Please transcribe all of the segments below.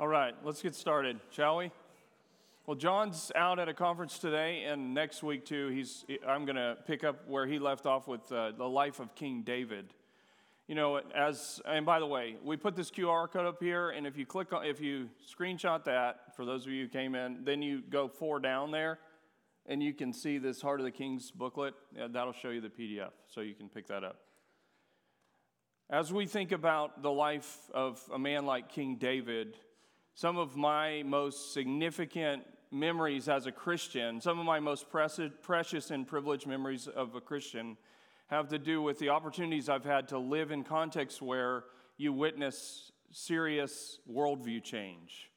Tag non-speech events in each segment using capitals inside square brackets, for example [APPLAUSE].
All right, let's get started, shall we? Well, John's out at a conference today, and next week too. He's I'm going to pick up where he left off with uh, the life of King David. You know, as and by the way, we put this QR code up here, and if you click on, if you screenshot that, for those of you who came in, then you go four down there, and you can see this Heart of the Kings booklet. Yeah, that'll show you the PDF, so you can pick that up. As we think about the life of a man like King David some of my most significant memories as a Christian, some of my most precious and privileged memories of a Christian, have to do with the opportunities I've had to live in contexts where you witness serious worldview change,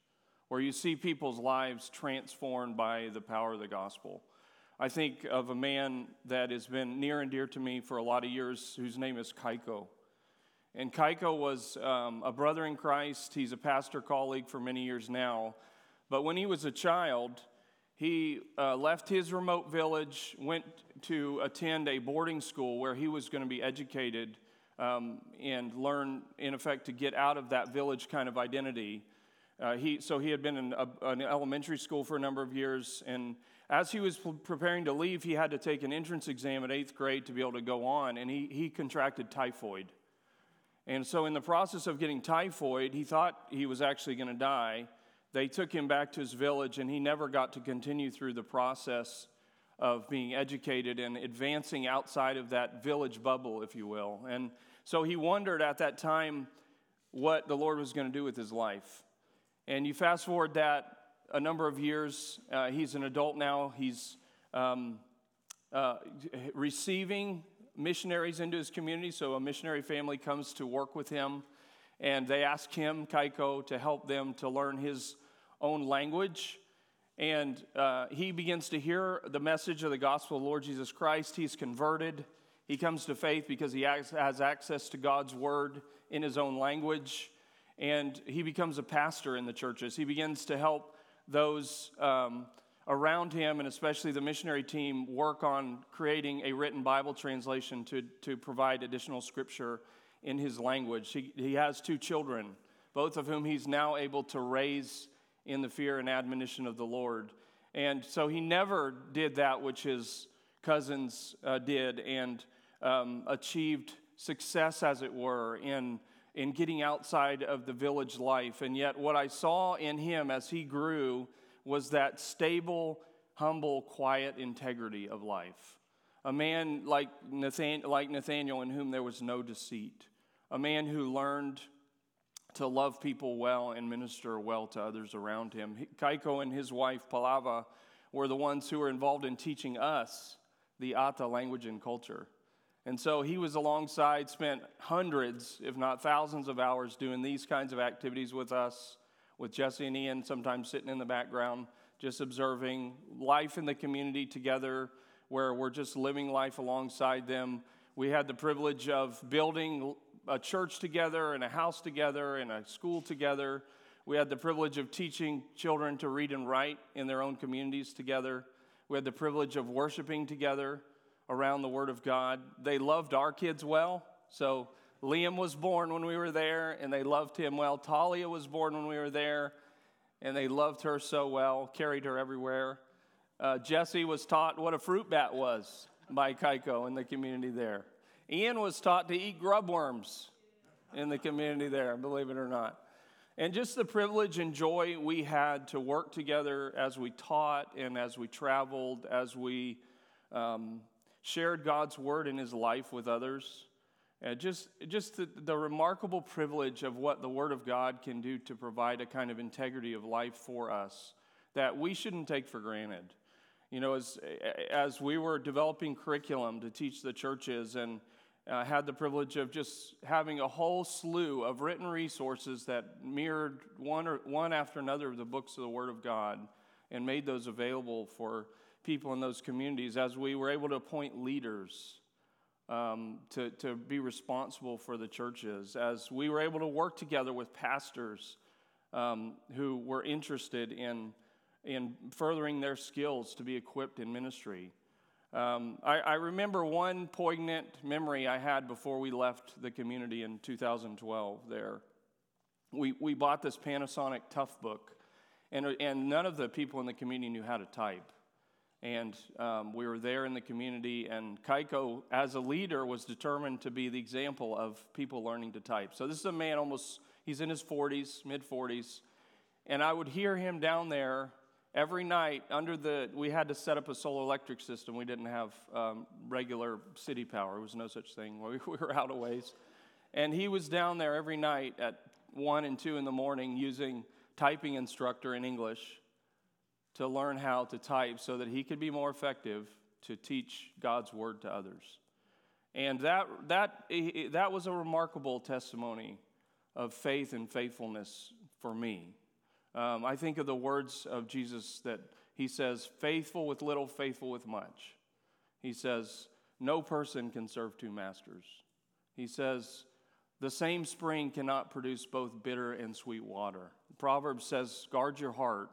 where you see people's lives transformed by the power of the gospel. I think of a man that has been near and dear to me for a lot of years, whose name is Kaiko. And Kaiko was um, a brother in Christ. He's a pastor colleague for many years now. But when he was a child, he uh, left his remote village, went to attend a boarding school where he was going to be educated um, and learn, in effect, to get out of that village kind of identity. Uh, he, so he had been in a, an elementary school for a number of years, and as he was preparing to leave, he had to take an entrance exam at eighth grade to be able to go on, and he, he contracted typhoid. And so, in the process of getting typhoid, he thought he was actually going to die. They took him back to his village, and he never got to continue through the process of being educated and advancing outside of that village bubble, if you will. And so he wondered at that time what the Lord was going to do with his life. And you fast forward that a number of years, uh, he's an adult now, he's um, uh, receiving missionaries into his community. So a missionary family comes to work with him, and they ask him, Kaiko, to help them to learn his own language. And uh, he begins to hear the message of the gospel of Lord Jesus Christ. He's converted. He comes to faith because he has access to God's word in his own language. And he becomes a pastor in the churches. He begins to help those um, around him, and especially the missionary team, work on creating a written Bible translation to, to provide additional scripture in his language. He, he has two children, both of whom he's now able to raise in the fear and admonition of the Lord. And so he never did that which his cousins uh, did and um, achieved success, as it were, in, in getting outside of the village life. And yet, what I saw in him as he grew was that stable, humble, quiet integrity of life. A man like, Nathan, like Nathaniel in whom there was no deceit. A man who learned to love people well and minister well to others around him. Kaiko and his wife, Palava, were the ones who were involved in teaching us the Ata language and culture. And so he was alongside, spent hundreds, if not thousands, of hours doing these kinds of activities with us with Jesse and Ian, sometimes sitting in the background, just observing life in the community together, where we're just living life alongside them. We had the privilege of building a church together and a house together and a school together. We had the privilege of teaching children to read and write in their own communities together. We had the privilege of worshiping together around the Word of God. They loved our kids well, so Liam was born when we were there, and they loved him well. Talia was born when we were there, and they loved her so well, carried her everywhere. Uh, Jesse was taught what a fruit bat was by Kaiko in the community there. Ian was taught to eat grub worms in the community there, believe it or not. And just the privilege and joy we had to work together as we taught and as we traveled, as we um, shared God's word in his life with others. Uh, just just the, the, remarkable privilege of what the Word of God can do to provide a kind of integrity of life for us that we shouldn't take for granted. You know, as, as we were developing curriculum to teach the churches and uh, had the privilege of just having a whole slew of written resources that mirrored one, or, one after another of the books of the Word of God and made those available for people in those communities as we were able to appoint leaders um, to, to be responsible for the churches, as we were able to work together with pastors um, who were interested in, in furthering their skills to be equipped in ministry. Um, I, I, remember one poignant memory I had before we left the community in 2012 there. we, we bought this Panasonic Toughbook, and, and none of the people in the community knew how to type. And um, we were there in the community, and Kaiko, as a leader, was determined to be the example of people learning to type. So this is a man almost, he's in his 40s, mid 40s, and I would hear him down there every night under the, we had to set up a solar electric system. We didn't have um, regular city power, there was no such thing. We, [LAUGHS] we were out of ways. And he was down there every night at 1 and 2 in the morning using typing instructor in English to learn how to type so that he could be more effective to teach God's word to others. And that, that, that was a remarkable testimony of faith and faithfulness for me. Um, I think of the words of Jesus that he says, faithful with little, faithful with much. He says, no person can serve two masters. He says, the same spring cannot produce both bitter and sweet water. Proverbs says, guard your heart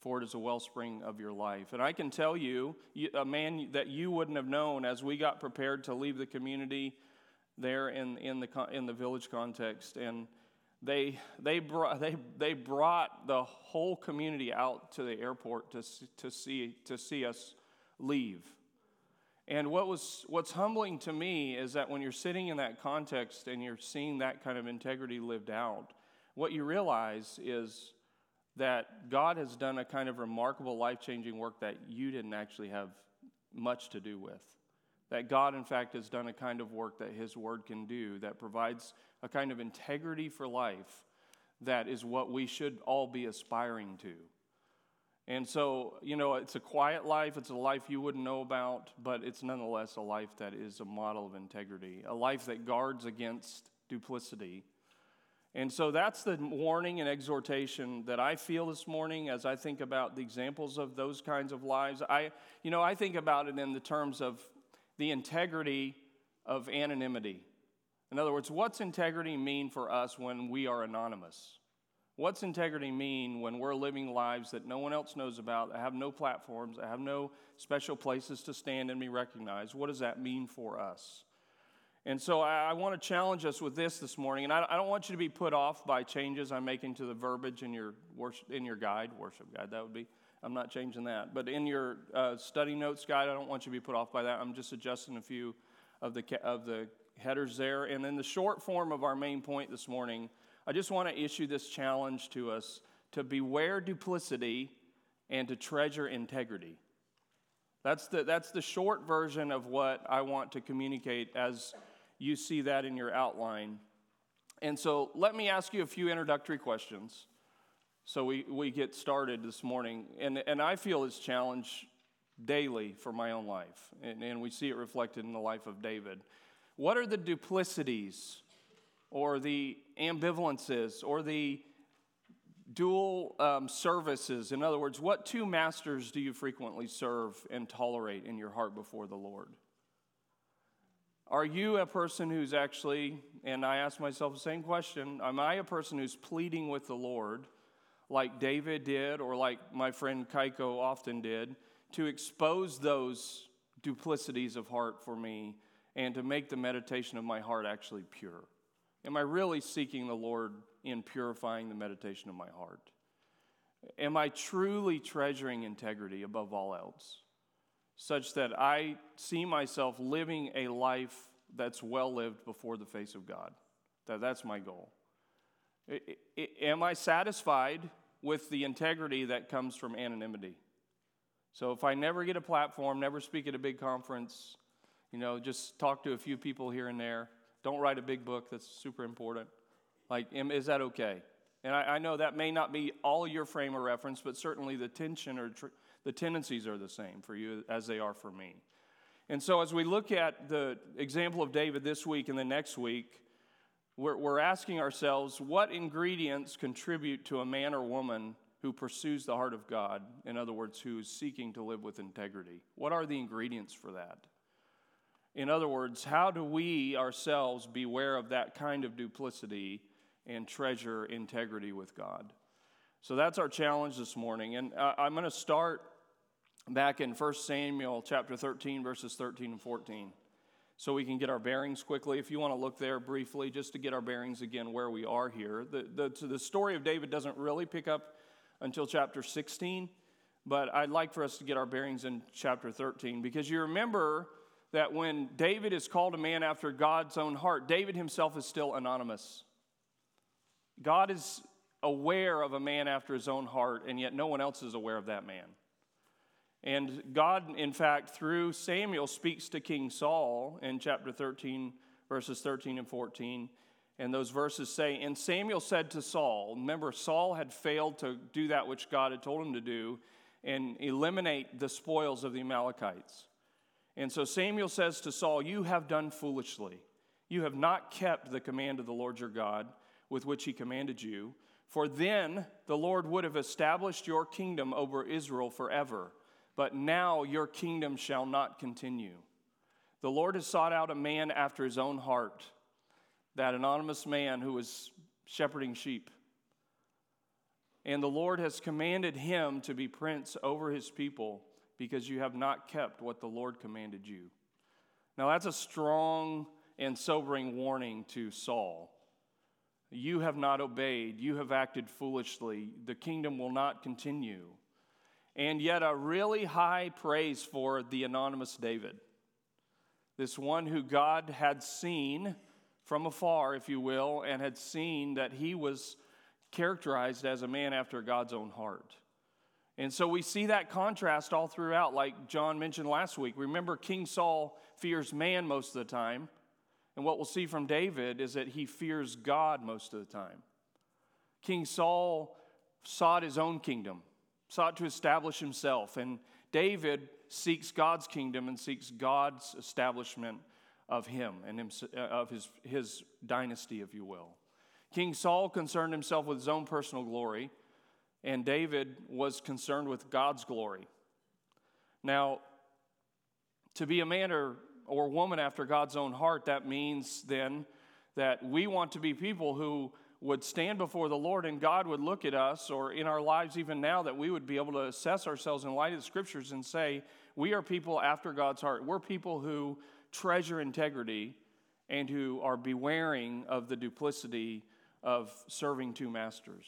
for it is a wellspring of your life. And I can tell you, a man that you wouldn't have known as we got prepared to leave the community there in, in, the, in the village context. And they, they, brought, they, they brought the whole community out to the airport to, to, see, to see us leave. And what was, what's humbling to me is that when you're sitting in that context and you're seeing that kind of integrity lived out, what you realize is that God has done a kind of remarkable life changing work that you didn't actually have much to do with. That God, in fact, has done a kind of work that His Word can do that provides a kind of integrity for life that is what we should all be aspiring to. And so, you know, it's a quiet life, it's a life you wouldn't know about, but it's nonetheless a life that is a model of integrity, a life that guards against duplicity and so that's the warning and exhortation that I feel this morning as I think about the examples of those kinds of lives. I, you know, I think about it in the terms of the integrity of anonymity. In other words, what's integrity mean for us when we are anonymous? What's integrity mean when we're living lives that no one else knows about, that have no platforms, that have no special places to stand and be recognized? What does that mean for us? And so I, I want to challenge us with this this morning. And I, I, don't want you to be put off by changes I'm making to the verbiage in your, worship, in your guide, worship guide, that would be. I'm not changing that. But in your uh, study notes guide, I don't want you to be put off by that. I'm just adjusting a few of the, of the headers there. And in the short form of our main point this morning, I just want to issue this challenge to us to beware duplicity and to treasure integrity. That's the, that's the short version of what I want to communicate as you see that in your outline. And so let me ask you a few introductory questions so we, we get started this morning. And, and I feel this challenge daily for my own life, and, and we see it reflected in the life of David. What are the duplicities or the ambivalences or the dual um, services? In other words, what two masters do you frequently serve and tolerate in your heart before the Lord? Are you a person who's actually, and I ask myself the same question, am I a person who's pleading with the Lord, like David did, or like my friend Kaiko often did, to expose those duplicities of heart for me and to make the meditation of my heart actually pure? Am I really seeking the Lord in purifying the meditation of my heart? Am I truly treasuring integrity above all else? Such that I see myself living a life that's well lived before the face of God. That, that's my goal. I, I, am I satisfied with the integrity that comes from anonymity? So if I never get a platform, never speak at a big conference, you know, just talk to a few people here and there, don't write a big book that's super important, like, is that okay? And I, I know that may not be all your frame of reference, but certainly the tension or tr- the tendencies are the same for you as they are for me. And so, as we look at the example of David this week and the next week, we're, we're asking ourselves what ingredients contribute to a man or woman who pursues the heart of God? In other words, who is seeking to live with integrity. What are the ingredients for that? In other words, how do we ourselves beware of that kind of duplicity and treasure integrity with God? So that's our challenge this morning. And uh, I'm going to start back in 1 Samuel chapter 13, verses 13 and 14. so we can get our bearings quickly. If you want to look there briefly, just to get our bearings again where we are here. The, the, the story of David doesn't really pick up until chapter 16, but I'd like for us to get our bearings in chapter 13 because you remember that when David is called a man after God's own heart, David himself is still anonymous. God is aware of a man after his own heart, and yet no one else is aware of that man. And God, in fact, through Samuel, speaks to King Saul in chapter 13, verses 13 and 14. And those verses say, And Samuel said to Saul, remember, Saul had failed to do that which God had told him to do and eliminate the spoils of the Amalekites. And so Samuel says to Saul, You have done foolishly. You have not kept the command of the Lord your God with which he commanded you. For then the Lord would have established your kingdom over Israel forever but now your kingdom shall not continue. The Lord has sought out a man after his own heart, that anonymous man who was shepherding sheep. And the Lord has commanded him to be prince over his people because you have not kept what the Lord commanded you. Now, that's a strong and sobering warning to Saul. You have not obeyed, you have acted foolishly, the kingdom will not continue and yet a really high praise for the anonymous David. This one who God had seen from afar, if you will, and had seen that he was characterized as a man after God's own heart. And so we see that contrast all throughout, like John mentioned last week. Remember, King Saul fears man most of the time. And what we'll see from David is that he fears God most of the time. King Saul sought his own kingdom, sought to establish himself. And David seeks God's kingdom and seeks God's establishment of him and uh, of his, his dynasty, if you will. King Saul concerned himself with his own personal glory, and David was concerned with God's glory. Now, to be a man or, or woman after God's own heart, that means then that we want to be people who would stand before the Lord and God would look at us, or in our lives even now, that we would be able to assess ourselves in light of the scriptures and say, we are people after God's heart. We're people who treasure integrity and who are bewaring of the duplicity of serving two masters.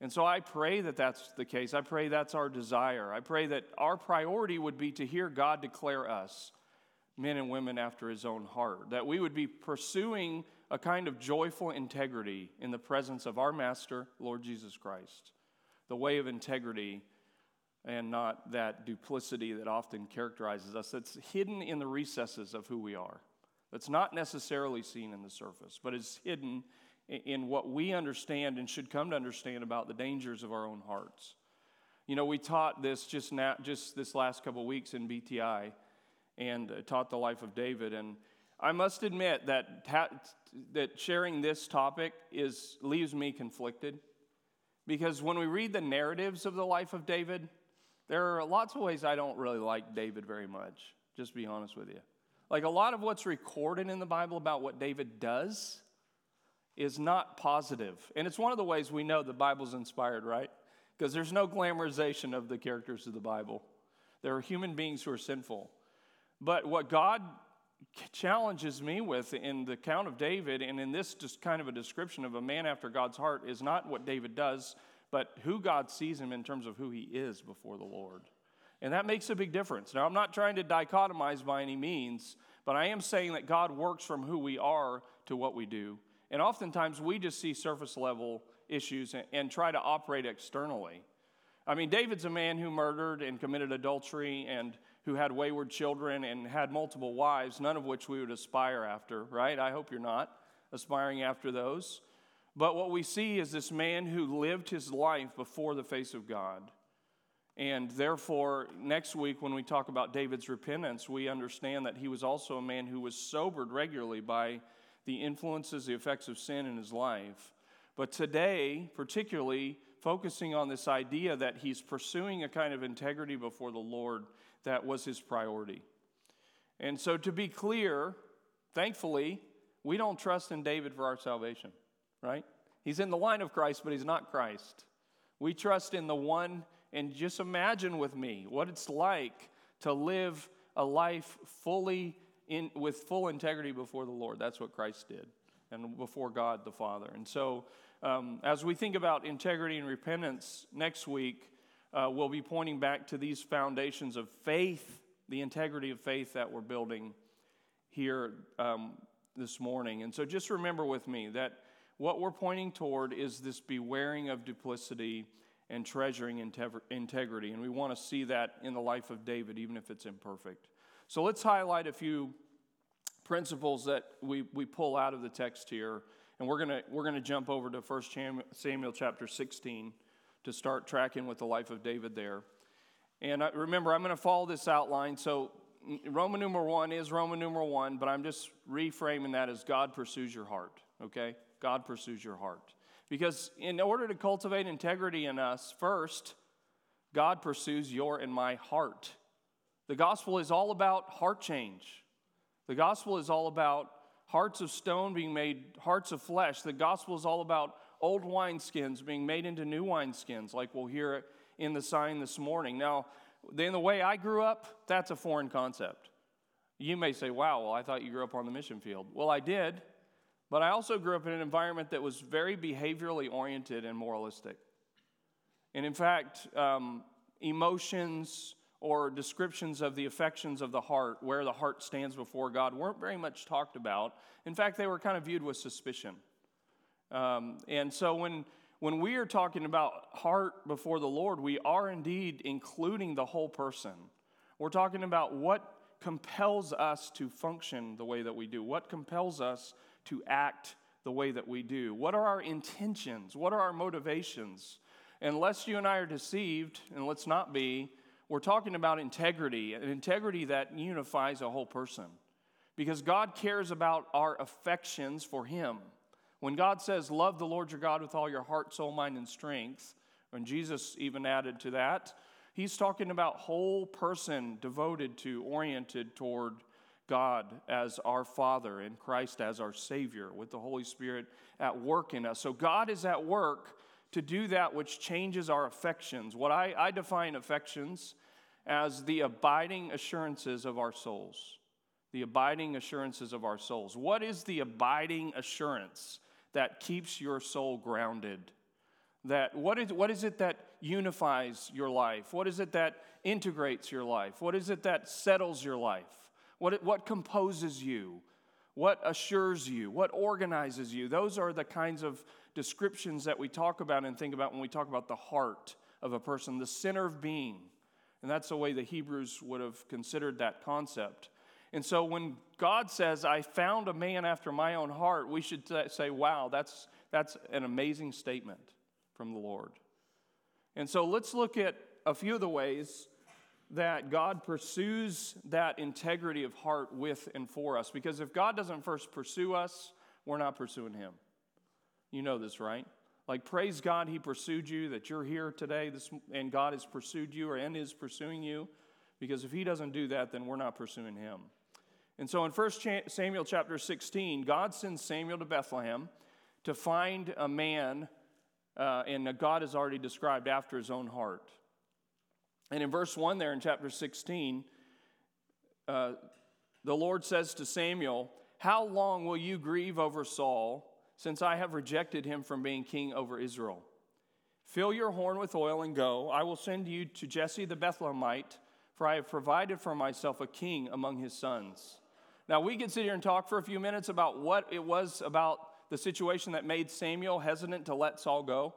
And so I pray that that's the case. I pray that's our desire. I pray that our priority would be to hear God declare us men and women after his own heart, that we would be pursuing a kind of joyful integrity in the presence of our Master, Lord Jesus Christ. The way of integrity and not that duplicity that often characterizes us, that's hidden in the recesses of who we are. That's not necessarily seen in the surface, but is hidden in what we understand and should come to understand about the dangers of our own hearts. You know, we taught this just now, just this last couple weeks in BTI, and uh, taught the life of David. And I must admit that that sharing this topic is, leaves me conflicted because when we read the narratives of the life of David, there are lots of ways I don't really like David very much, just be honest with you. Like a lot of what's recorded in the Bible about what David does is not positive. And it's one of the ways we know the Bible's inspired, right? Because there's no glamorization of the characters of the Bible. There are human beings who are sinful. But what God challenges me with in the account of David and in this just kind of a description of a man after God's heart is not what David does, but who God sees him in terms of who he is before the Lord. And that makes a big difference. Now, I'm not trying to dichotomize by any means, but I am saying that God works from who we are to what we do. And oftentimes we just see surface level issues and, and try to operate externally. I mean, David's a man who murdered and committed adultery and who had wayward children and had multiple wives, none of which we would aspire after, right? I hope you're not aspiring after those. But what we see is this man who lived his life before the face of God. And therefore, next week, when we talk about David's repentance, we understand that he was also a man who was sobered regularly by the influences, the effects of sin in his life. But today, particularly, focusing on this idea that he's pursuing a kind of integrity before the Lord that was his priority. And so, to be clear, thankfully, we don't trust in David for our salvation, right? He's in the line of Christ, but he's not Christ. We trust in the one, and just imagine with me what it's like to live a life fully in, with full integrity before the Lord. That's what Christ did, and before God the Father. And so, um, as we think about integrity and repentance next week, uh, we'll be pointing back to these foundations of faith, the integrity of faith that we're building here um, this morning. And so, just remember with me that what we're pointing toward is this bewaring of duplicity and treasuring integrity. And we want to see that in the life of David, even if it's imperfect. So let's highlight a few principles that we, we pull out of the text here. And we're going we're going to jump over to 1 Samuel chapter 16 to start tracking with the life of David there. And remember, I'm going to follow this outline. So mm, Roman numeral one is Roman numeral one, but I'm just reframing that as God pursues your heart, okay? God pursues your heart. Because in order to cultivate integrity in us, first, God pursues your and my heart. The gospel is all about heart change. The gospel is all about hearts of stone being made hearts of flesh. The gospel is all about old wineskins being made into new wineskins, like we'll hear in the sign this morning. Now, in the way I grew up, that's a foreign concept. You may say, wow, well, I thought you grew up on the mission field. Well, I did, but I also grew up in an environment that was very behaviorally oriented and moralistic. And in fact, um, emotions or descriptions of the affections of the heart, where the heart stands before God, weren't very much talked about. In fact, they were kind of viewed with suspicion. Um, and so when, when we are talking about heart before the Lord, we are indeed including the whole person. We're talking about what compels us to function the way that we do, what compels us to act the way that we do? What are our intentions? What are our motivations? Unless you and I are deceived, and let's not be, we're talking about integrity, an integrity that unifies a whole person. Because God cares about our affections for Him. When God says, Love the Lord your God with all your heart, soul, mind, and strength, and Jesus even added to that, He's talking about whole person devoted to, oriented toward God as our Father and Christ as our Savior, with the Holy Spirit at work in us. So God is at work to do that which changes our affections. What I, I define affections as the abiding assurances of our souls. The abiding assurances of our souls. What is the abiding assurance that keeps your soul grounded? That what is, what is it that unifies your life? What is it that integrates your life? What is it that settles your life? What, what composes you? What assures you? What organizes you? Those are the kinds of descriptions that we talk about and think about when we talk about the heart of a person, the center of being. And that's the way the Hebrews would have considered that concept. And so when God says, I found a man after my own heart, we should say, wow, that's, that's an amazing statement from the Lord. And so let's look at a few of the ways that God pursues that integrity of heart with and for us. Because if God doesn't first pursue us, we're not pursuing Him. You know this, right? Like, praise God, He pursued you, that you're here today, this, and God has pursued you or and is pursuing you. Because if He doesn't do that, then we're not pursuing Him. And so in 1 Samuel chapter 16, God sends Samuel to Bethlehem to find a man, uh, and God has already described after his own heart. And in verse 1 there in chapter 16, uh, the Lord says to Samuel, How long will you grieve over Saul, since I have rejected him from being king over Israel? Fill your horn with oil and go. I will send you to Jesse the Bethlehemite, for I have provided for myself a king among his sons. Now, we could sit here and talk for a few minutes about what it was about the situation that made Samuel hesitant to let Saul go.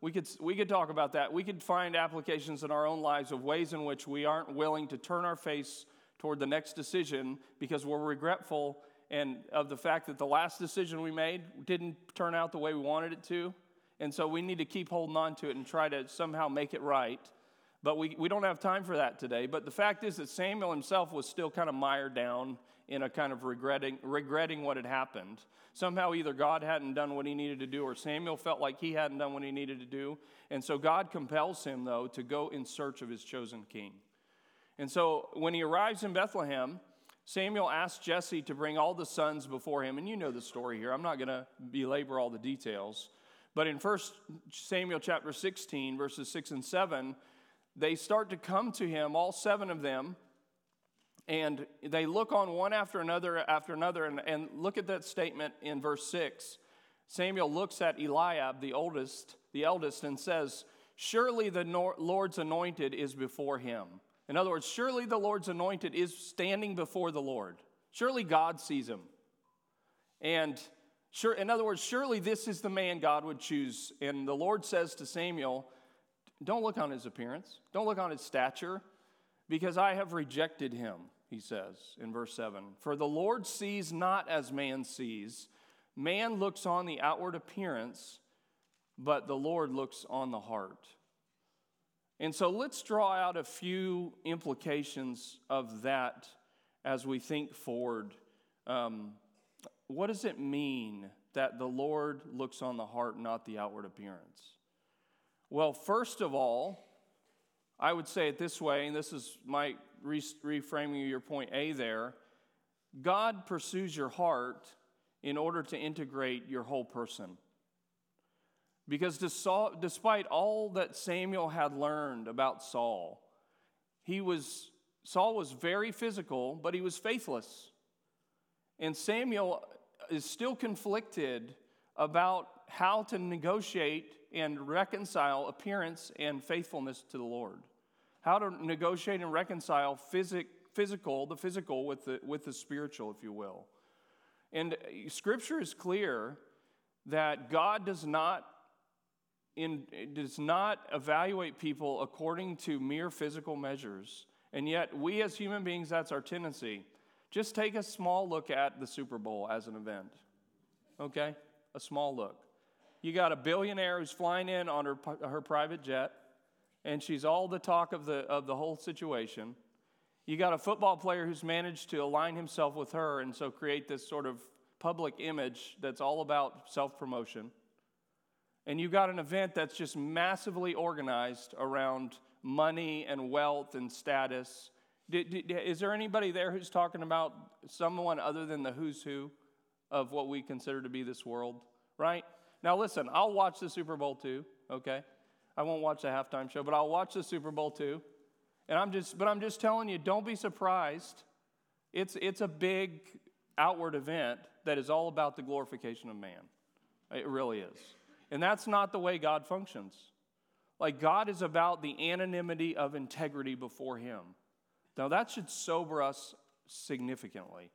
We could, we could talk about that. We could find applications in our own lives of ways in which we aren't willing to turn our face toward the next decision because we're regretful and of the fact that the last decision we made didn't turn out the way we wanted it to. And so we need to keep holding on to it and try to somehow make it right. But we, we don't have time for that today. But the fact is that Samuel himself was still kind of mired down in a kind of regretting, regretting what had happened. Somehow, either God hadn't done what he needed to do, or Samuel felt like he hadn't done what he needed to do. And so, God compels him, though, to go in search of his chosen king. And so, when he arrives in Bethlehem, Samuel asks Jesse to bring all the sons before him. And you know the story here. I'm not going to belabor all the details. But in 1 Samuel chapter 16, verses 6 and 7, they start to come to him, all seven of them, And they look on one after another after another. And, and look at that statement in verse 6. Samuel looks at Eliab, the oldest, the eldest, and says, Surely the Lord's anointed is before him. In other words, surely the Lord's anointed is standing before the Lord. Surely God sees him. And sure, in other words, surely this is the man God would choose. And the Lord says to Samuel, Don't look on his appearance, don't look on his stature, because I have rejected him, he says in verse 7. For the Lord sees not as man sees. Man looks on the outward appearance, but the Lord looks on the heart. And so let's draw out a few implications of that as we think forward. Um, what does it mean that the Lord looks on the heart, not the outward appearance? Well, first of all, I would say it this way, and this is my reframing your point A there God pursues your heart in order to integrate your whole person. Because despite all that Samuel had learned about Saul, he was, Saul was very physical, but he was faithless. And Samuel is still conflicted about how to negotiate and reconcile appearance and faithfulness to the Lord. How to negotiate and reconcile physic, physical, the physical with the, with the spiritual, if you will. And uh, scripture is clear that God does not in, does not evaluate people according to mere physical measures. And yet, we as human beings, that's our tendency. Just take a small look at the Super Bowl as an event, okay? A small look. You got a billionaire who's flying in on her, her private jet, and she's all the talk of the, of the whole situation. You got a football player who's managed to align himself with her and so create this sort of public image that's all about self promotion and you've got an event that's just massively organized around money and wealth and status. Is there anybody there who's talking about someone other than the who's who of what we consider to be this world, right? Now, listen, I'll watch the Super Bowl too, okay? I won't watch the halftime show, but I'll watch the Super Bowl too. And I'm just, but I'm just telling you, don't be surprised. It's, it's a big outward event that is all about the glorification of man. It really is. And that's not the way God functions. Like, God is about the anonymity of integrity before Him. Now, that should sober us significantly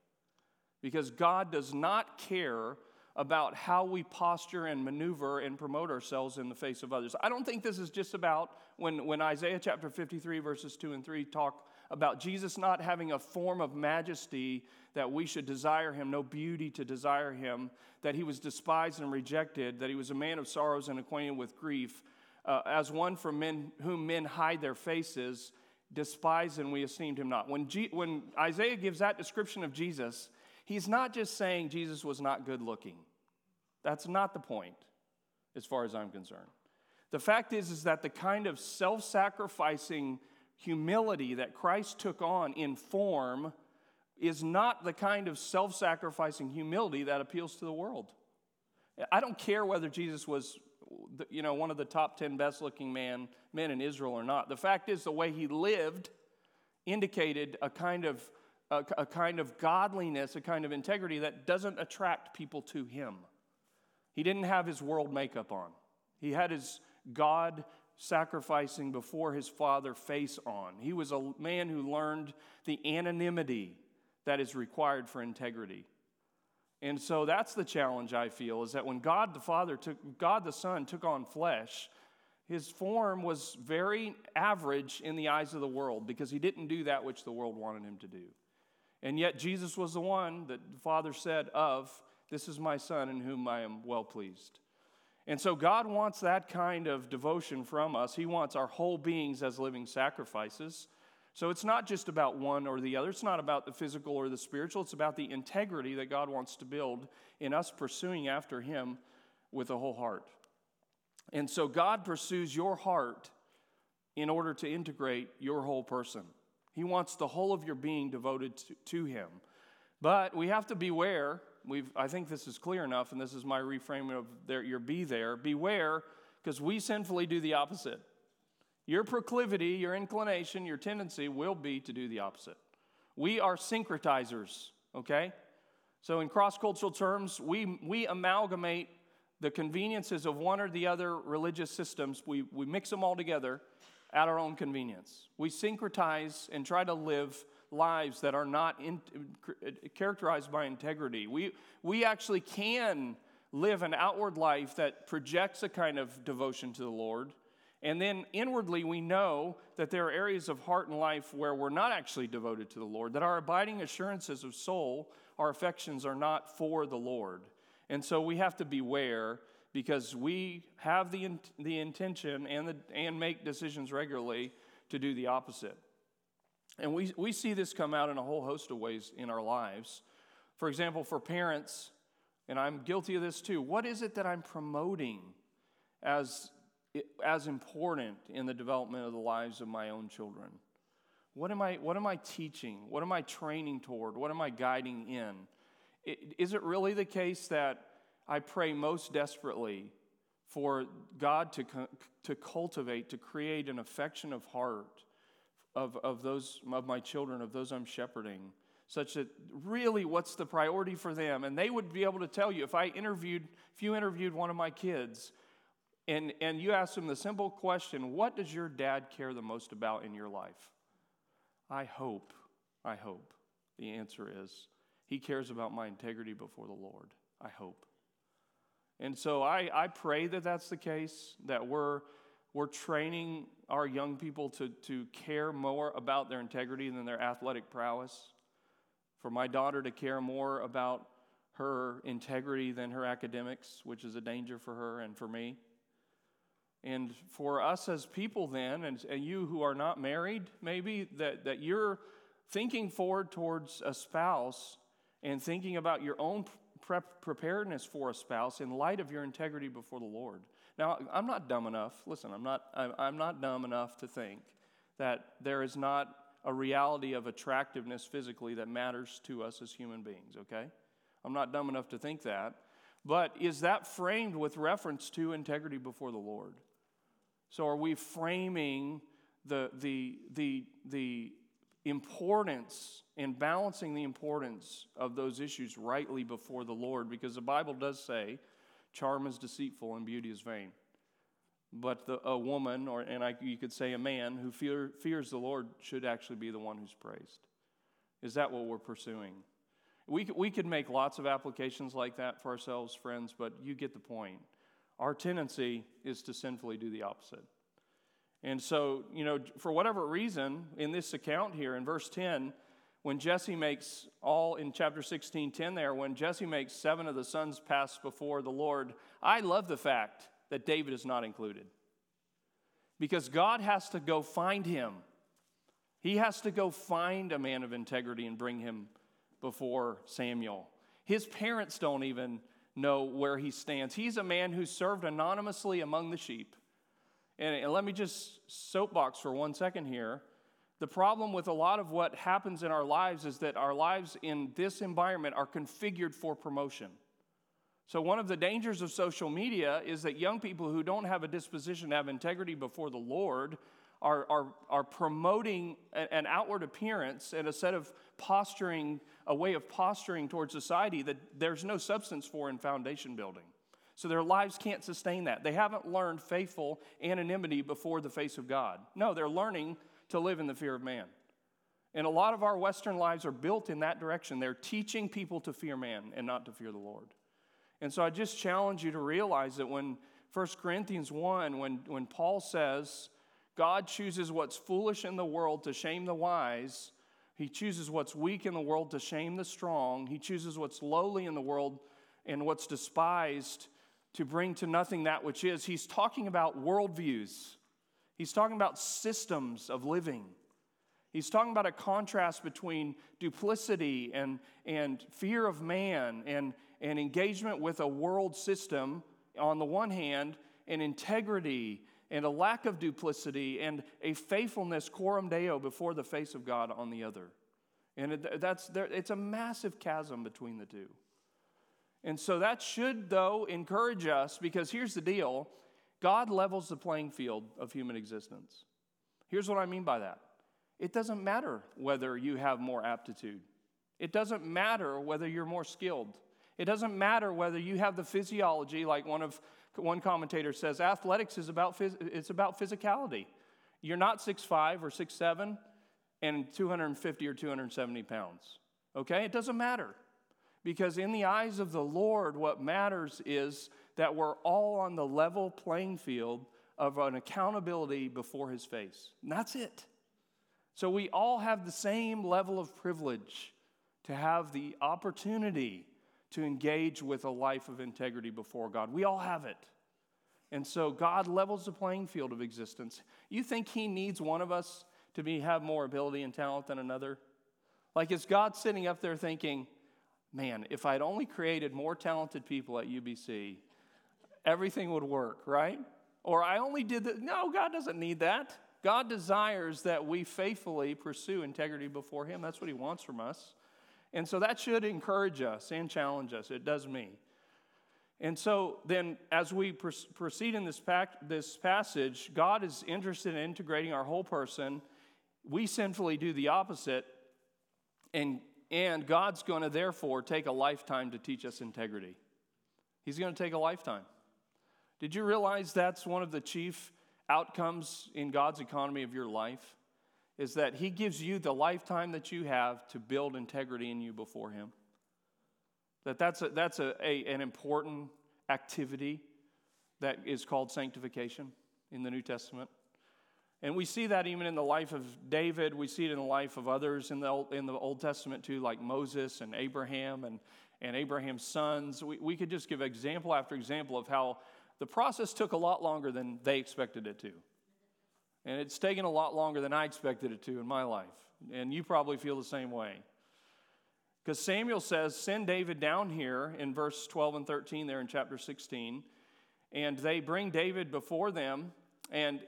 because God does not care about how we posture and maneuver and promote ourselves in the face of others. I don't think this is just about when, when Isaiah chapter 53, verses 2 and 3 talk about Jesus not having a form of majesty that we should desire him, no beauty to desire him, that he was despised and rejected, that he was a man of sorrows and acquainted with grief, uh, as one from men whom men hide their faces, despised and we esteemed him not. When, G- when Isaiah gives that description of Jesus, he's not just saying Jesus was not good looking. That's not the point, as far as I'm concerned. The fact is, is that the kind of self sacrificing humility that Christ took on in form is not the kind of self sacrificing humility that appeals to the world. I don't care whether Jesus was you know, one of the top 10 best looking man, men in Israel or not. The fact is, the way he lived indicated a kind of, a, a kind of godliness, a kind of integrity that doesn't attract people to him. He didn't have his world makeup on, he had his God sacrificing before his father face on. He was a man who learned the anonymity that is required for integrity. And so that's the challenge I feel is that when God the Father took God the Son took on flesh, his form was very average in the eyes of the world because he didn't do that which the world wanted him to do. And yet Jesus was the one that the Father said of, this is my son in whom I am well pleased. And so God wants that kind of devotion from us. He wants our whole beings as living sacrifices. So it's not just about one or the other. It's not about the physical or the spiritual. It's about the integrity that God wants to build in us pursuing after Him with a whole heart. And so God pursues your heart in order to integrate your whole person. He wants the whole of your being devoted to, to Him. But we have to beware We've, I think this is clear enough, and this is my reframing of your be there. Beware, because we sinfully do the opposite. Your proclivity, your inclination, your tendency will be to do the opposite. We are syncretizers, okay? So, in cross cultural terms, we, we amalgamate the conveniences of one or the other religious systems, we, we mix them all together at our own convenience. We syncretize and try to live lives that are not in, uh, characterized by integrity. We, we actually can live an outward life that projects a kind of devotion to the Lord. And then inwardly, we know that there are areas of heart and life where we're not actually devoted to the Lord, that our abiding assurances of soul, our affections are not for the Lord. And so we have to beware because we have the, the intention and, the, and make decisions regularly to do the opposite. And we, we see this come out in a whole host of ways in our lives. For example, for parents, and I'm guilty of this too, what is it that I'm promoting as, as important in the development of the lives of my own children? What am, I, what am I teaching? What am I training toward? What am I guiding in? Is it really the case that I pray most desperately for God to, to cultivate, to create an affection of heart of, of those of my children, of those I'm shepherding, such that really what's the priority for them? And they would be able to tell you if I interviewed, if you interviewed one of my kids and, and you asked them the simple question, what does your dad care the most about in your life? I hope, I hope the answer is he cares about my integrity before the Lord. I hope. And so I, I pray that that's the case, that we're we're training our young people to, to care more about their integrity than their athletic prowess. For my daughter to care more about her integrity than her academics, which is a danger for her and for me. And for us as people, then, and, and you who are not married, maybe, that, that you're thinking forward towards a spouse and thinking about your own prep, preparedness for a spouse in light of your integrity before the Lord. Now, I'm not dumb enough, listen, I'm not, I'm not dumb enough to think that there is not a reality of attractiveness physically that matters to us as human beings, okay? I'm not dumb enough to think that. But is that framed with reference to integrity before the Lord? So are we framing the, the, the, the importance and balancing the importance of those issues rightly before the Lord? Because the Bible does say Charm is deceitful and beauty is vain. But the, a woman, or and I, you could say a man who fear, fears the Lord, should actually be the one who's praised. Is that what we're pursuing? We, we could make lots of applications like that for ourselves, friends, but you get the point. Our tendency is to sinfully do the opposite. And so, you know, for whatever reason, in this account here, in verse 10, when Jesse makes all in chapter 16, 10 there, when Jesse makes seven of the sons pass before the Lord, I love the fact that David is not included. Because God has to go find him. He has to go find a man of integrity and bring him before Samuel. His parents don't even know where he stands. He's a man who served anonymously among the sheep. And, let me just soapbox for one second here. The problem with a lot of what happens in our lives is that our lives in this environment are configured for promotion. So, one of the dangers of social media is that young people who don't have a disposition to have integrity before the Lord are, are, are promoting an outward appearance and a set of posturing, a way of posturing towards society that there's no substance for in foundation building. So their lives can't sustain that. They haven't learned faithful anonymity before the face of God. No, they're learning to live in the fear of man. And a lot of our Western lives are built in that direction. They're teaching people to fear man and not to fear the Lord. And so I just challenge you to realize that when 1 Corinthians 1, when, when Paul says, God chooses what's foolish in the world to shame the wise, he chooses what's weak in the world to shame the strong, he chooses what's lowly in the world and what's despised to bring to nothing that which is. He's talking about worldviews. He's talking about systems of living. He's talking about a contrast between duplicity and, and fear of man and, and engagement with a world system on the one hand, and integrity and a lack of duplicity and a faithfulness, coram deo, before the face of God on the other. And it, that's, there, it's a massive chasm between the two. And so that should, though, encourage us because here's the deal God levels the playing field of human existence. Here's what I mean by that It doesn't matter whether you have more aptitude. It doesn't matter whether you're more skilled. It doesn't matter whether you have the physiology, like one of one commentator says, athletics is about it's about physicality. You're not 6'5 or 6'7 and 250 or 270 pounds. Okay? It doesn't matter. Because in the eyes of the Lord, what matters is that we're all on the level playing field of an accountability before His face. And that's it. So we all have the same level of privilege to have the opportunity to engage with a life of integrity before God. We all have it. And so God levels the playing field of existence. You think He needs one of us to be, have more ability and talent than another? Like, is God sitting up there thinking, man, if I'd only created more talented people at UBC, everything would work, right? Or I only did that. No, God doesn't need that. God desires that we faithfully pursue integrity before Him. That's what He wants from us. And so that should encourage us and challenge us. It does me. And so then, as we proceed in this, pack, this passage, God is interested in integrating our whole person. We sinfully do the opposite, and, and God's going to therefore take a lifetime to teach us integrity. He's going to take a lifetime. Did you realize that's one of the chief outcomes in God's economy of your life? is that He gives you the lifetime that you have to build integrity in you before Him. That that's, a, that's a, a, an important activity that is called sanctification in the New Testament. And we see that even in the life of David. We see it in the life of others in the Old, in the Old Testament too, like Moses and Abraham and, and Abraham's sons. We, we could just give example after example of how the process took a lot longer than they expected it to. And it's taken a lot longer than I expected it to in my life. And you probably feel the same way. Because Samuel says, Send David down here in verse 12 and 13 there in chapter 16. And they bring David before them. And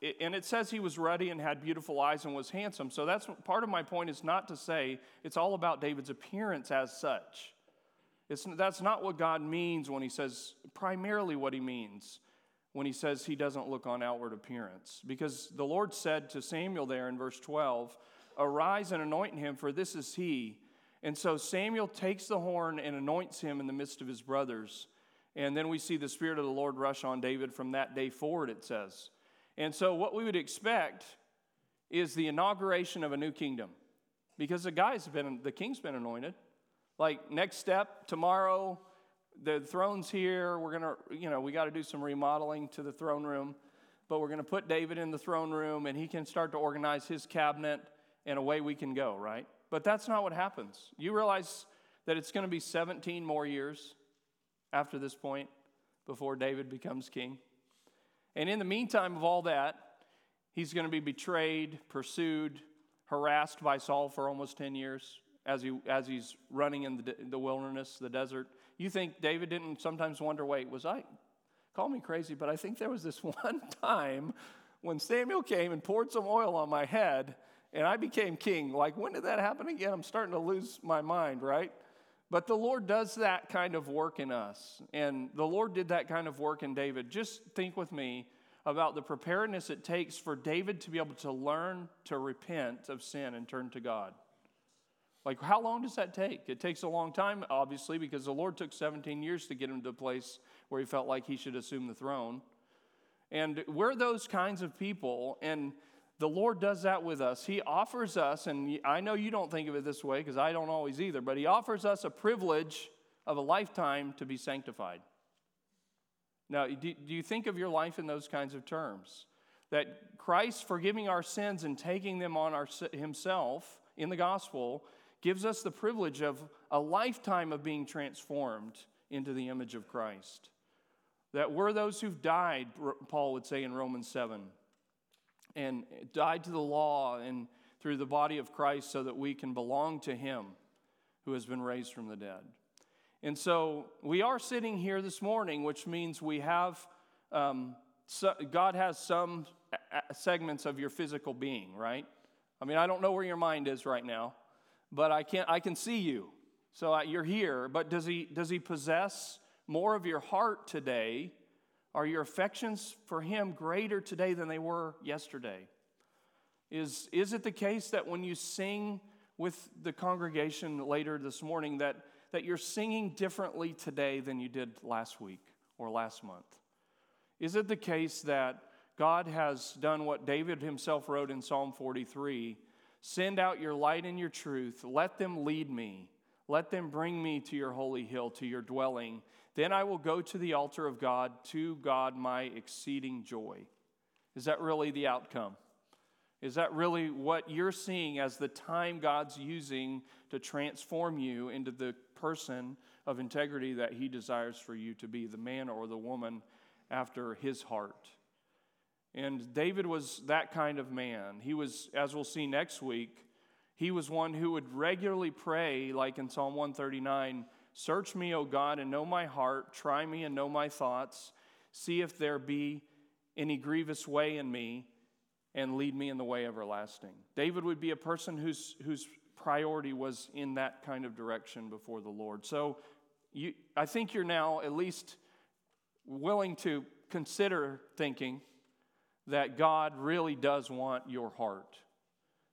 it, and it says he was ruddy and had beautiful eyes and was handsome. So that's part of my point is not to say it's all about David's appearance as such. It's, that's not what God means when he says, primarily what he means when he says he doesn't look on outward appearance. Because the Lord said to Samuel there in verse 12, Arise and anoint him, for this is he. And so Samuel takes the horn and anoints him in the midst of his brothers. And then we see the Spirit of the Lord rush on David from that day forward, it says. And so what we would expect is the inauguration of a new kingdom. Because the guy's been, the king's been anointed. Like, next step, tomorrow, the throne's here. We're going to, you know, we got to do some remodeling to the throne room, but we're going to put David in the throne room and he can start to organize his cabinet and away we can go, right? But that's not what happens. You realize that it's going to be 17 more years after this point before David becomes king. And in the meantime of all that, he's going to be betrayed, pursued, harassed by Saul for almost 10 years as, he, as he's running in the, the wilderness, the desert. You think David didn't sometimes wonder, wait, was I, call me crazy, but I think there was this [LAUGHS] one time when Samuel came and poured some oil on my head and I became king. Like, when did that happen again? I'm starting to lose my mind, right? But the Lord does that kind of work in us. And the Lord did that kind of work in David. Just think with me about the preparedness it takes for David to be able to learn to repent of sin and turn to God. Like, how long does that take? It takes a long time, obviously, because the Lord took 17 years to get him to a place where he felt like he should assume the throne. And we're those kinds of people, and the Lord does that with us. He offers us, and I know you don't think of it this way because I don't always either, but He offers us a privilege of a lifetime to be sanctified. Now, do, you think of your life in those kinds of terms? That Christ forgiving our sins and taking them on our, Himself in the gospel gives us the privilege of a lifetime of being transformed into the image of Christ. That we're those who've died, Paul would say in Romans 7, and died to the law and through the body of Christ so that we can belong to Him who has been raised from the dead. And so we are sitting here this morning, which means we have, um, so, God has some segments of your physical being, right? I mean, I don't know where your mind is right now but I can I can see you. So uh, you're here, but does he does he possess more of your heart today? Are your affections for him greater today than they were yesterday? Is, is it the case that when you sing with the congregation later this morning, that, that you're singing differently today than you did last week or last month? Is it the case that God has done what David himself wrote in Psalm 43 Send out your light and your truth, let them lead me, let them bring me to your holy hill, to your dwelling. Then I will go to the altar of God, to God my exceeding joy. Is that really the outcome? Is that really what you're seeing as the time God's using to transform you into the person of integrity that He desires for you to be, the man or the woman after His heart? And David was that kind of man. He was, as we'll see next week, he was one who would regularly pray, like in Psalm 139 Search me, O God, and know my heart. Try me and know my thoughts. See if there be any grievous way in me, and lead me in the way everlasting. David would be a person whose, whose priority was in that kind of direction before the Lord. So you, I think you're now at least willing to consider thinking that God really does want your heart.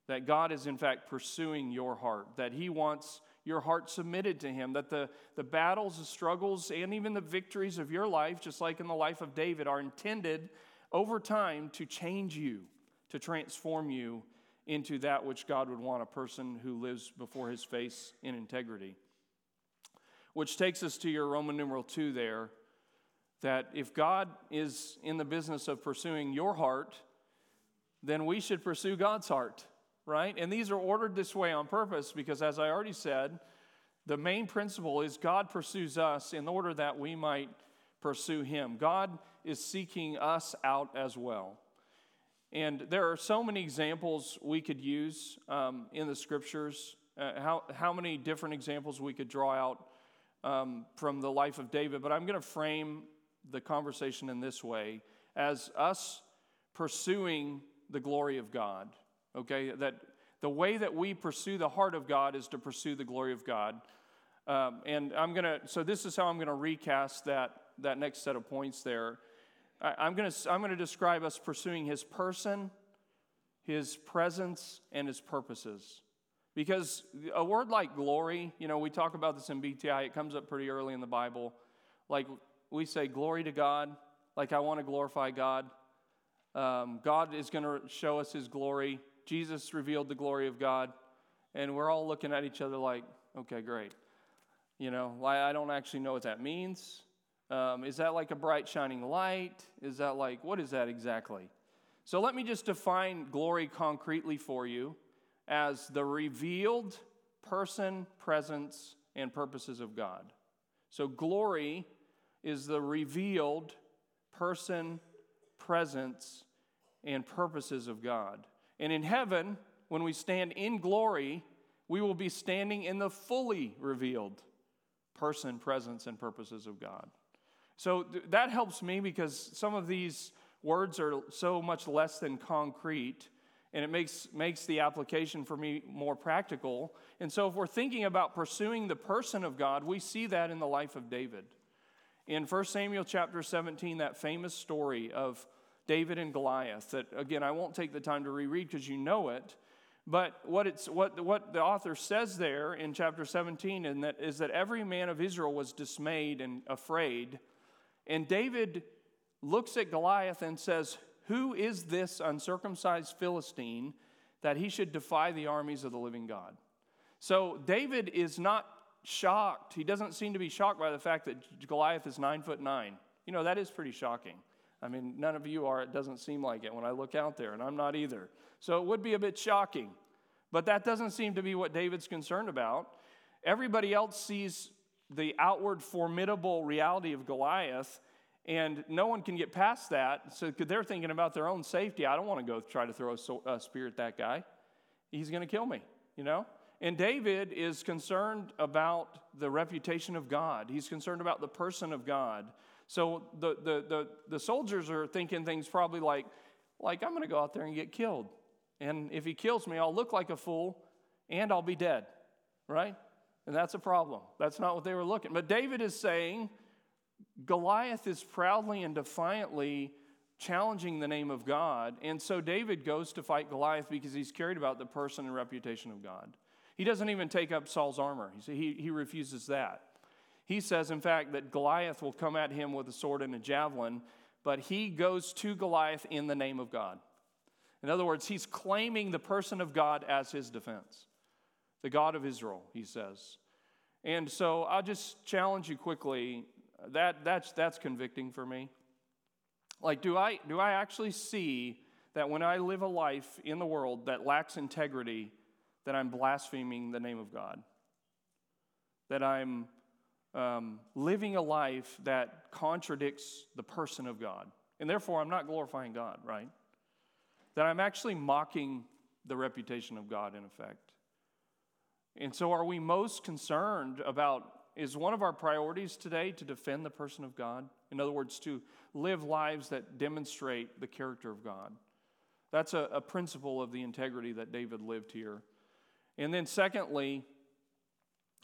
That God is, in fact, pursuing your heart. That He wants your heart submitted to Him. That the, the battles, the struggles, and even the victories of your life, just like in the life of David, are intended over time to change you, to transform you into that which God would want a person who lives before His face in integrity. Which takes us to your Roman numeral 2 there that if God is in the business of pursuing your heart, then we should pursue God's heart, right? And these are ordered this way on purpose because, as I already said, the main principle is God pursues us in order that we might pursue Him. God is seeking us out as well. And there are so many examples we could use um, in the scriptures, uh, how, how many different examples we could draw out um, from the life of David, but I'm going to frame the conversation in this way as us pursuing the glory of God. Okay? That the way that we pursue the heart of God is to pursue the glory of God. Um, and I'm going to, so this is how I'm going to recast that, that next set of points there. I, am going to, I'm going to describe us pursuing his person, his presence, and his purposes. Because a word like glory, you know, we talk about this in BTI, it comes up pretty early in the Bible. Like we say glory to God, like I want to glorify God. Um, God is going to show us his glory. Jesus revealed the glory of God. And we're all looking at each other like, okay, great. You know, I don't actually know what that means. Um, is that like a bright shining light? Is that like, what is that exactly? So let me just define glory concretely for you as the revealed person, presence, and purposes of God. So glory is the revealed person, presence, and purposes of God. And in heaven, when we stand in glory, we will be standing in the fully revealed person, presence, and purposes of God. So th- that helps me because some of these words are so much less than concrete and it makes, makes the application for me more practical. And so, if we're thinking about pursuing the person of God, we see that in the life of David. In 1 Samuel chapter 17, that famous story of David and Goliath, that again, I won't take the time to reread because you know it. But what, it's, what, what the author says there in chapter 17 and that, is that every man of Israel was dismayed and afraid. And David looks at Goliath and says, Who is this uncircumcised Philistine that he should defy the armies of the living God? So David is not shocked. He doesn't seem to be shocked by the fact that Goliath is nine foot nine. You know, that is pretty shocking. I mean, none of you are. It doesn't seem like it when I look out there, and I'm not either. So it would be a bit shocking. But that doesn't seem to be what David's concerned about. Everybody else sees the outward formidable reality of Goliath, and no one can get past that. So they're thinking about their own safety. I don't want to go try to throw a spear at that guy. He's going to kill me, you know? And David is concerned about the reputation of God, he's concerned about the person of God. So the, the, the, the soldiers are thinking things probably like, like, I'm going to go out there and get killed. And if he kills me, I'll look like a fool and I'll be dead, right? And that's a problem. That's not what they were looking. But David is saying Goliath is proudly and defiantly challenging the name of God. And so David goes to fight Goliath because he's carried about the person and reputation of God. He doesn't even take up Saul's armor, he, he refuses that. He says, in fact, that Goliath will come at him with a sword and a javelin, but he goes to Goliath in the name of God. In other words, he's claiming the person of God as his defense, the God of Israel, he says. And so I'll just challenge you quickly. That, that's, that's convicting for me. Like, do I, do I actually see that when I live a life in the world that lacks integrity, that I'm blaspheming the name of God? That I'm um, living a life that contradicts the person of God. And therefore, I'm not glorifying God, right? That I'm actually mocking the reputation of God, in effect. And so, are we most concerned about is one of our priorities today to defend the person of God? In other words, to live lives that demonstrate the character of God. That's a, a principle of the integrity that David lived here. And then, secondly,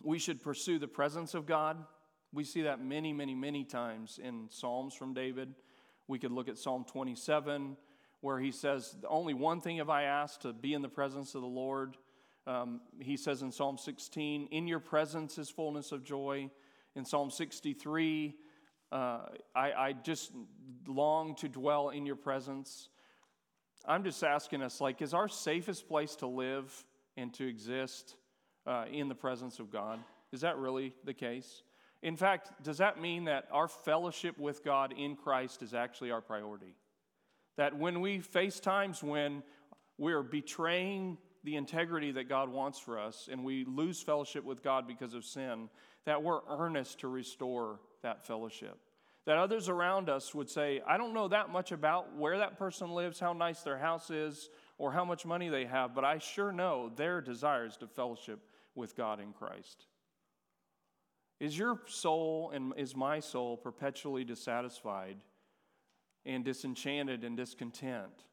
we should pursue the presence of God. We see that many, many, many times in Psalms from David. We could look at Psalm 27, where he says, Only one thing have I asked to be in the presence of the Lord. Um, he says in Psalm 16, In your presence is fullness of joy. In Psalm 63, uh, I, I just long to dwell in your presence. I'm just asking us, like, is our safest place to live and to exist uh, in the presence of God? Is that really the case? In fact, does that mean that our fellowship with God in Christ is actually our priority? That when we face times when we're betraying the integrity that God wants for us and we lose fellowship with God because of sin, that we're earnest to restore that fellowship. That others around us would say, I don't know that much about where that person lives, how nice their house is, or how much money they have, but I sure know their desires to fellowship with God in Christ. Is your soul and is my soul perpetually dissatisfied and disenchanted and discontent?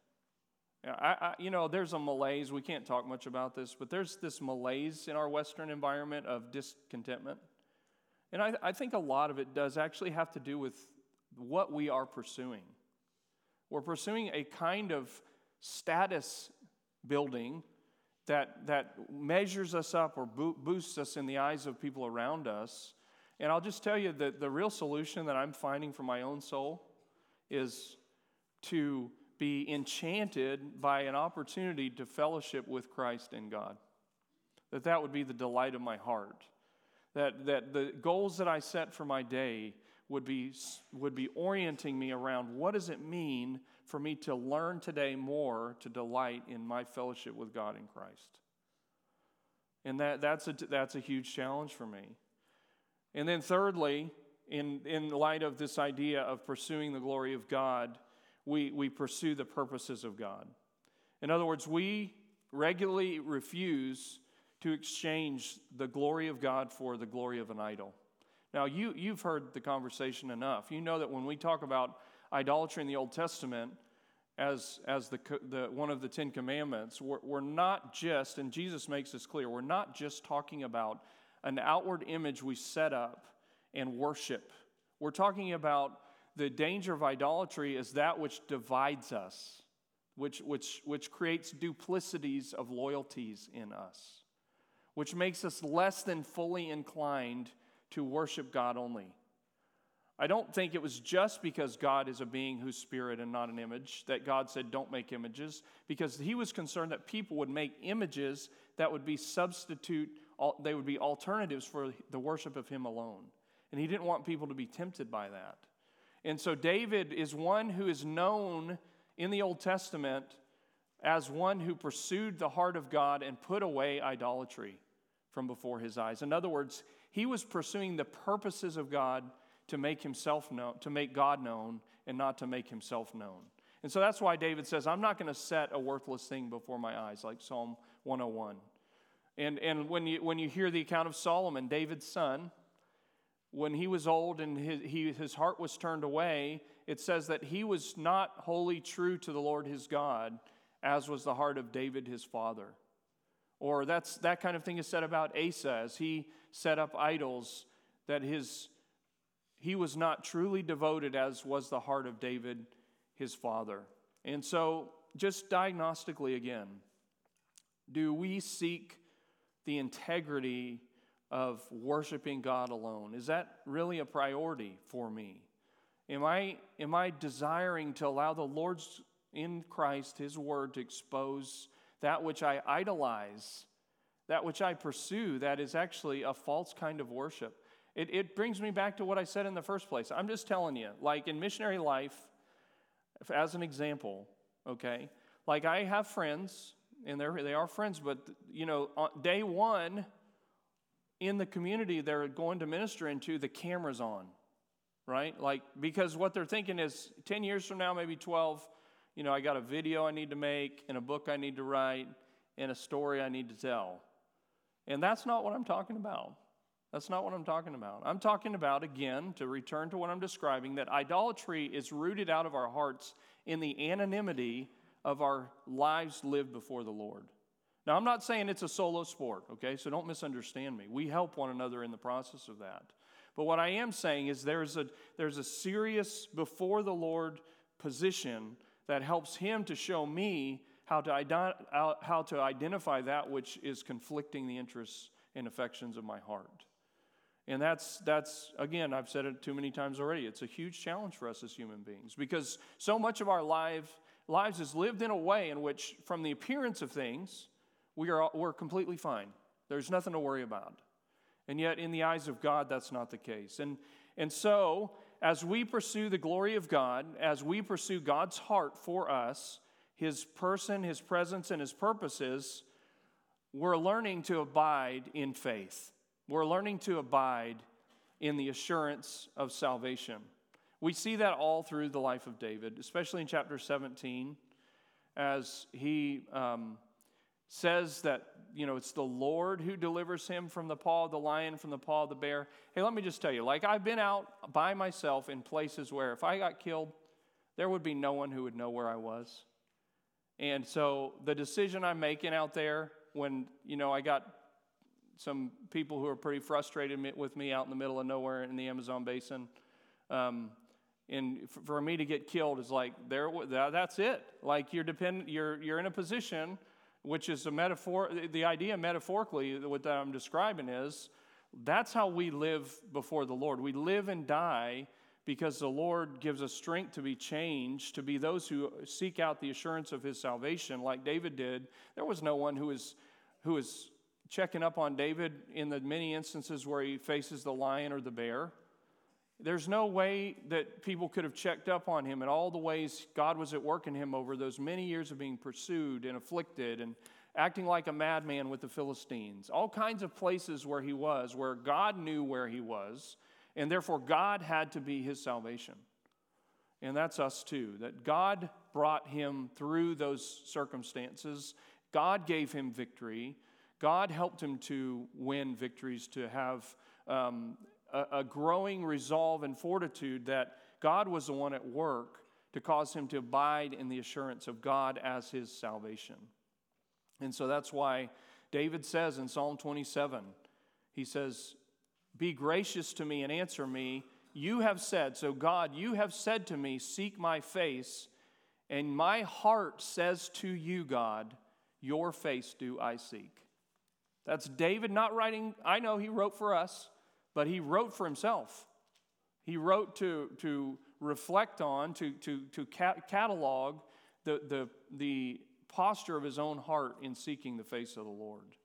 I, I, you know, there's a malaise. We can't talk much about this, but there's this malaise in our Western environment of discontentment. And I, I think a lot of it does actually have to do with what we are pursuing. We're pursuing a kind of status building that, that measures us up or bo- boosts us in the eyes of people around us. And I'll just tell you that the real solution that I'm finding for my own soul is to be enchanted by an opportunity to fellowship with Christ and God. That that would be the delight of my heart. That, that the goals that I set for my day would be, would be orienting me around what does it mean for me to learn today more to delight in my fellowship with God in Christ. And that, that's, a, that's a huge challenge for me. And then, thirdly, in, in light of this idea of pursuing the glory of God, we, we pursue the purposes of God. In other words, we regularly refuse to exchange the glory of God for the glory of an idol. Now, you, you've heard the conversation enough. You know that when we talk about idolatry in the Old Testament as, as the, the, one of the Ten Commandments, we're, we're not just, and Jesus makes this clear, we're not just talking about an outward image we set up and worship. We're talking about the danger of idolatry is that which divides us, which, which, which creates duplicities of loyalties in us, which makes us less than fully inclined to worship God only. I don't think it was just because God is a being whose spirit and not an image that God said, don't make images, because he was concerned that people would make images that would be substitute, they would be alternatives for the worship of him alone. And he didn't want people to be tempted by that. And so David is one who is known in the Old Testament as one who pursued the heart of God and put away idolatry from before his eyes. In other words, he was pursuing the purposes of God to make himself known, to make God known, and not to make himself known. And so that's why David says, I'm not going to set a worthless thing before my eyes, like Psalm 101. And, and when, you, when you hear the account of Solomon, David's son, when he was old and his, he, his heart was turned away, it says that he was not wholly true to the Lord his God, as was the heart of David his father. Or that's, that kind of thing is said about Asa as he set up idols, that his, he was not truly devoted as was the heart of David his Father. And so, just diagnostically again, do we seek the integrity of worshiping God alone? Is that really a priority for me? Am I, am I desiring to allow the Lord's in Christ, His Word, to expose that which I idolize, that which I pursue, that is actually a false kind of worship? It, it brings me back to what I said in the first place. I'm just telling you, like in missionary life, as an example, okay, like I have friends, and they're, they are friends, but, you know, on day one, in the community they're going to minister into, the camera's on right? Like, because what they're thinking is 10 years from now, maybe 12, you know, I got a video I need to make, and a book I need to write, and a story I need to tell. And that's not what I'm talking about. That's not what I'm talking about. I'm talking about, again, to return to what I'm describing, that idolatry is rooted out of our hearts in the anonymity of our lives lived before the Lord. Now, I'm not saying it's a solo sport, okay? So don't misunderstand me. We help one another in the process of that. But what I am saying is there's a, there's a serious before the Lord position that helps Him to show me how to, how to identify that which is conflicting the interests and affections of my heart. And that's, that's, again, I've said it too many times already. It's a huge challenge for us as human beings because so much of our life, lives is lived in a way in which, from the appearance of things, we are, we're completely fine. There's nothing to worry about. And yet, in the eyes of God, that's not the case. And, and so, as we pursue the glory of God, as we pursue God's heart for us, His person, His presence, and His purposes, we're learning to abide in faith. We're learning to abide in the assurance of salvation. We see that all through the life of David, especially in chapter 17, as he um, says that you know it's the lord who delivers him from the paw of the lion from the paw of the bear. Hey let me just tell you like i've been out by myself in places where if i got killed there would be no one who would know where i was. And so the decision i'm making out there when you know i got some people who are pretty frustrated with me out in the middle of nowhere in the amazon basin um, and for me to get killed is like there that's it. Like you're dependent you're you're in a position which is a metaphor, the idea metaphorically, what I'm describing is that's how we live before the Lord. We live and die because the Lord gives us strength to be changed, to be those who seek out the assurance of his salvation, like David did. There was no one who was, who was checking up on David in the many instances where he faces the lion or the bear. There's no way that people could have checked up on him and all the ways God was at work in him over those many years of being pursued and afflicted and acting like a madman with the Philistines. All kinds of places where he was, where God knew where he was, and therefore God had to be his salvation. And that's us too, that God brought him through those circumstances. God gave him victory. God helped him to win victories, to have um, a, a growing resolve and fortitude that God was the one at work to cause him to abide in the assurance of God as his salvation. And so that's why David says in Psalm 27, he says, Be gracious to me and answer me. You have said, so God, you have said to me, Seek my face. And my heart says to you, God, Your face do I seek. That's David not writing, I know he wrote for us but he wrote for himself. He wrote to, to reflect on, to, to, to catalog the, the, the posture of his own heart in seeking the face of the Lord.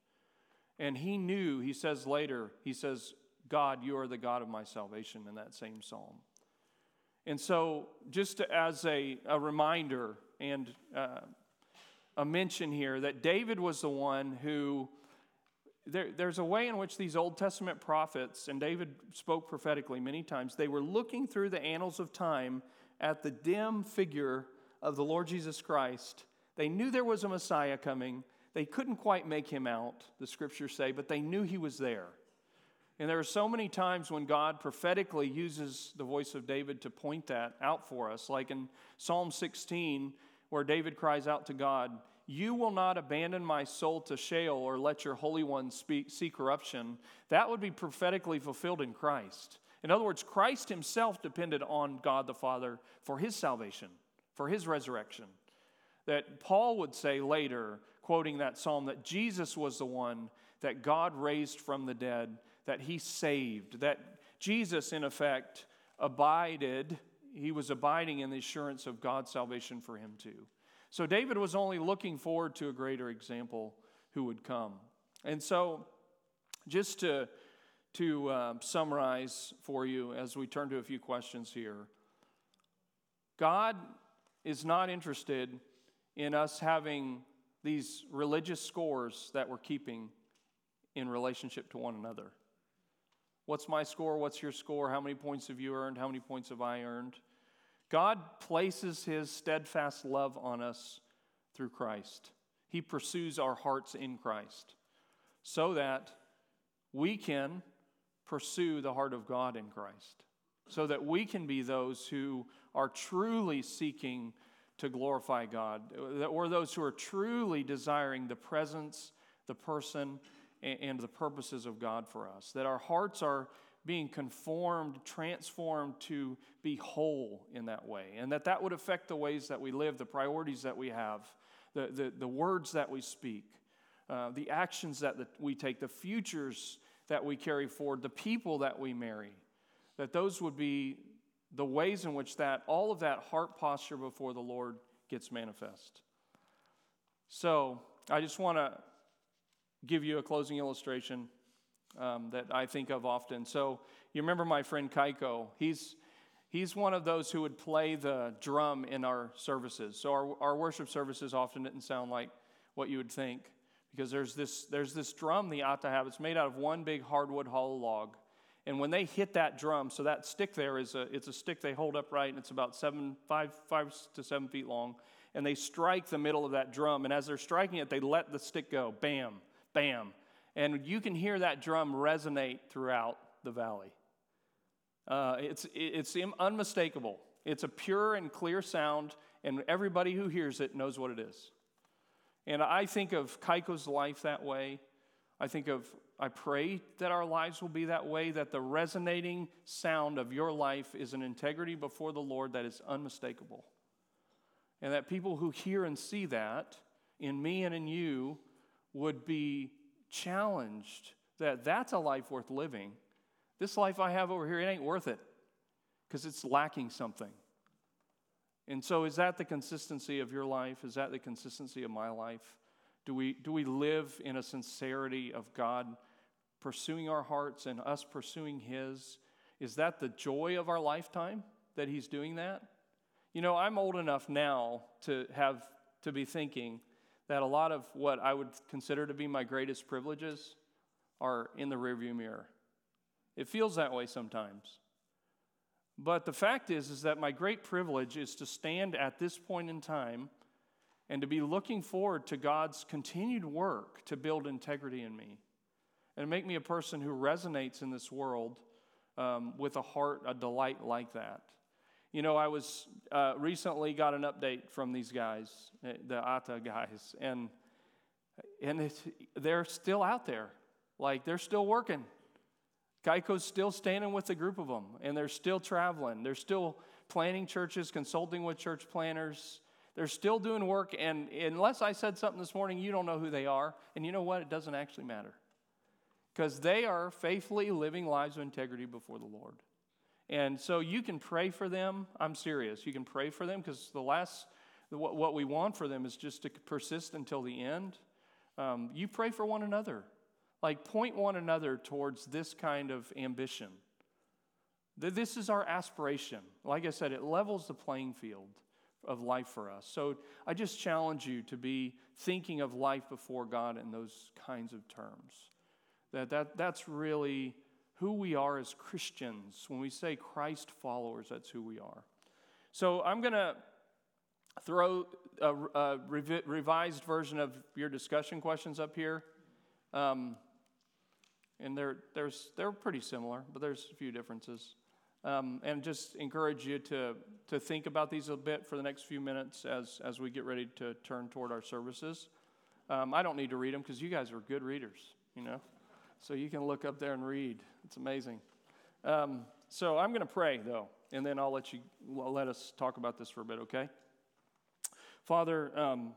And he knew, he says later, he says, God, you are the God of my salvation in that same psalm. And so, just as a, a reminder and uh, a mention here, that David was the one who there, there's a way in which these Old Testament prophets, and David spoke prophetically many times, they were looking through the annals of time at the dim figure of the Lord Jesus Christ. They knew there was a Messiah coming. They couldn't quite make him out, the scriptures say, but they knew he was there. And there are so many times when God prophetically uses the voice of David to point that out for us, like in Psalm 16, where David cries out to God, you will not abandon my soul to Sheol or let your Holy One speak, see corruption. That would be prophetically fulfilled in Christ. In other words, Christ himself depended on God the Father for his salvation, for his resurrection. That Paul would say later, quoting that psalm, that Jesus was the one that God raised from the dead, that he saved, that Jesus, in effect, abided, he was abiding in the assurance of God's salvation for him too. So David was only looking forward to a greater example who would come. And so, just to, to uh, summarize for you as we turn to a few questions here, God is not interested in us having these religious scores that we're keeping in relationship to one another. What's my score? What's your score? How many points have you earned? How many points have I earned? God places his steadfast love on us through Christ. He pursues our hearts in Christ so that we can pursue the heart of God in Christ, so that we can be those who are truly seeking to glorify God, or those who are truly desiring the presence, the person, and the purposes of God for us. That our hearts are being conformed, transformed to be whole in that way. And that that would affect the ways that we live, the priorities that we have, the, the, the words that we speak, uh, the actions that the, we take, the futures that we carry forward, the people that we marry. That those would be the ways in which that, all of that heart posture before the Lord gets manifest. So I just want to give you a closing illustration um, that I think of often. So you remember my friend Kaiko. He's, he's one of those who would play the drum in our services. So our, our worship services often didn't sound like what you would think because there's this, there's this drum the Ata have. It's made out of one big hardwood hollow log. And when they hit that drum, so that stick there is a, it's a stick they hold upright, and it's about seven, five, five to seven feet long. And they strike the middle of that drum, and as they're striking it, they let the stick go. Bam, bam. And you can hear that drum resonate throughout the valley. Uh, it's, it's unmistakable. It's a pure and clear sound, and everybody who hears it knows what it is. And I think of Kaiko's life that way. I think of, I pray that our lives will be that way, that the resonating sound of your life is an integrity before the Lord that is unmistakable. And that people who hear and see that in me and in you would be challenged that that's a life worth living. This life I have over here, it ain't worth it because it's lacking something. And so, is that the consistency of your life? Is that the consistency of my life? Do we, do we live in a sincerity of God pursuing our hearts and us pursuing His? Is that the joy of our lifetime that He's doing that? You know, I'm old enough now to have to be thinking that a lot of what I would consider to be my greatest privileges are in the rearview mirror. It feels that way sometimes. But the fact is is that my great privilege is to stand at this point in time and to be looking forward to God's continued work to build integrity in me and make me a person who resonates in this world um, with a heart, a delight like that. You know, I was uh, recently got an update from these guys, eh, the Ata guys, and and they're still out there, like they're still working. Kaiko's still standing with a group of them, and they're still traveling. They're still planning churches, consulting with church planners. They're still doing work, and unless I said something this morning, you don't know who they are. And you know what? It doesn't actually matter. Because they are faithfully living lives of integrity before the Lord. And so you can pray for them. I'm serious. You can pray for them because the last, what, what we want for them is just to persist until the end. Um, you pray for one another. Like, point one another towards this kind of ambition. This is our aspiration. Like I said, it levels the playing field of life for us. So I just challenge you to be thinking of life before God in those kinds of terms. That, that, that's really who we are as Christians. When we say Christ followers, that's who we are. So I'm going to throw a, a revi- revised version of your discussion questions up here. Um, and they're, there's, they're pretty similar, but there's a few differences. Um, and just encourage you to, to think about these a bit for the next few minutes as, as we get ready to turn toward our services. Um, I don't need to read them because you guys are good readers, you know? So you can look up there and read. It's amazing. Um, so I'm going to pray, though, and then I'll let you let us talk about this for a bit, okay? Father, um,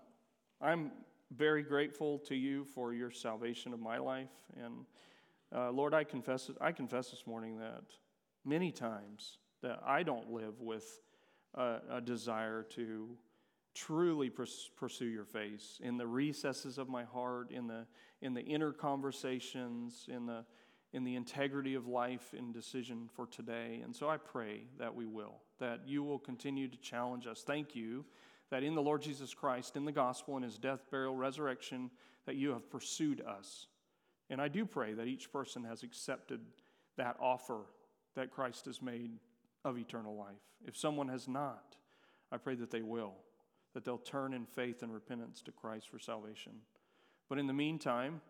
I'm very grateful to you for your salvation of my life. And uh, Lord, I confess, I confess this morning that many times that I don't live with a, a desire to truly pursue your face in the recesses of my heart, in the, in the inner conversations, in the, in the integrity of life and decision for today. And so I pray that we will, that you will continue to challenge us. Thank you that in the Lord Jesus Christ, in the gospel, in his death, burial, resurrection, that you have pursued us. And I do pray that each person has accepted that offer that Christ has made of eternal life. If someone has not, I pray that they will, that they'll turn in faith and repentance to Christ for salvation. But in the meantime,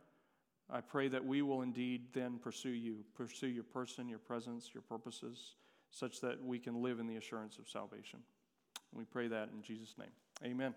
I pray that we will indeed then pursue you, pursue your person, your presence, your purposes, such that we can live in the assurance of salvation. And We pray that in Jesus' name. Amen.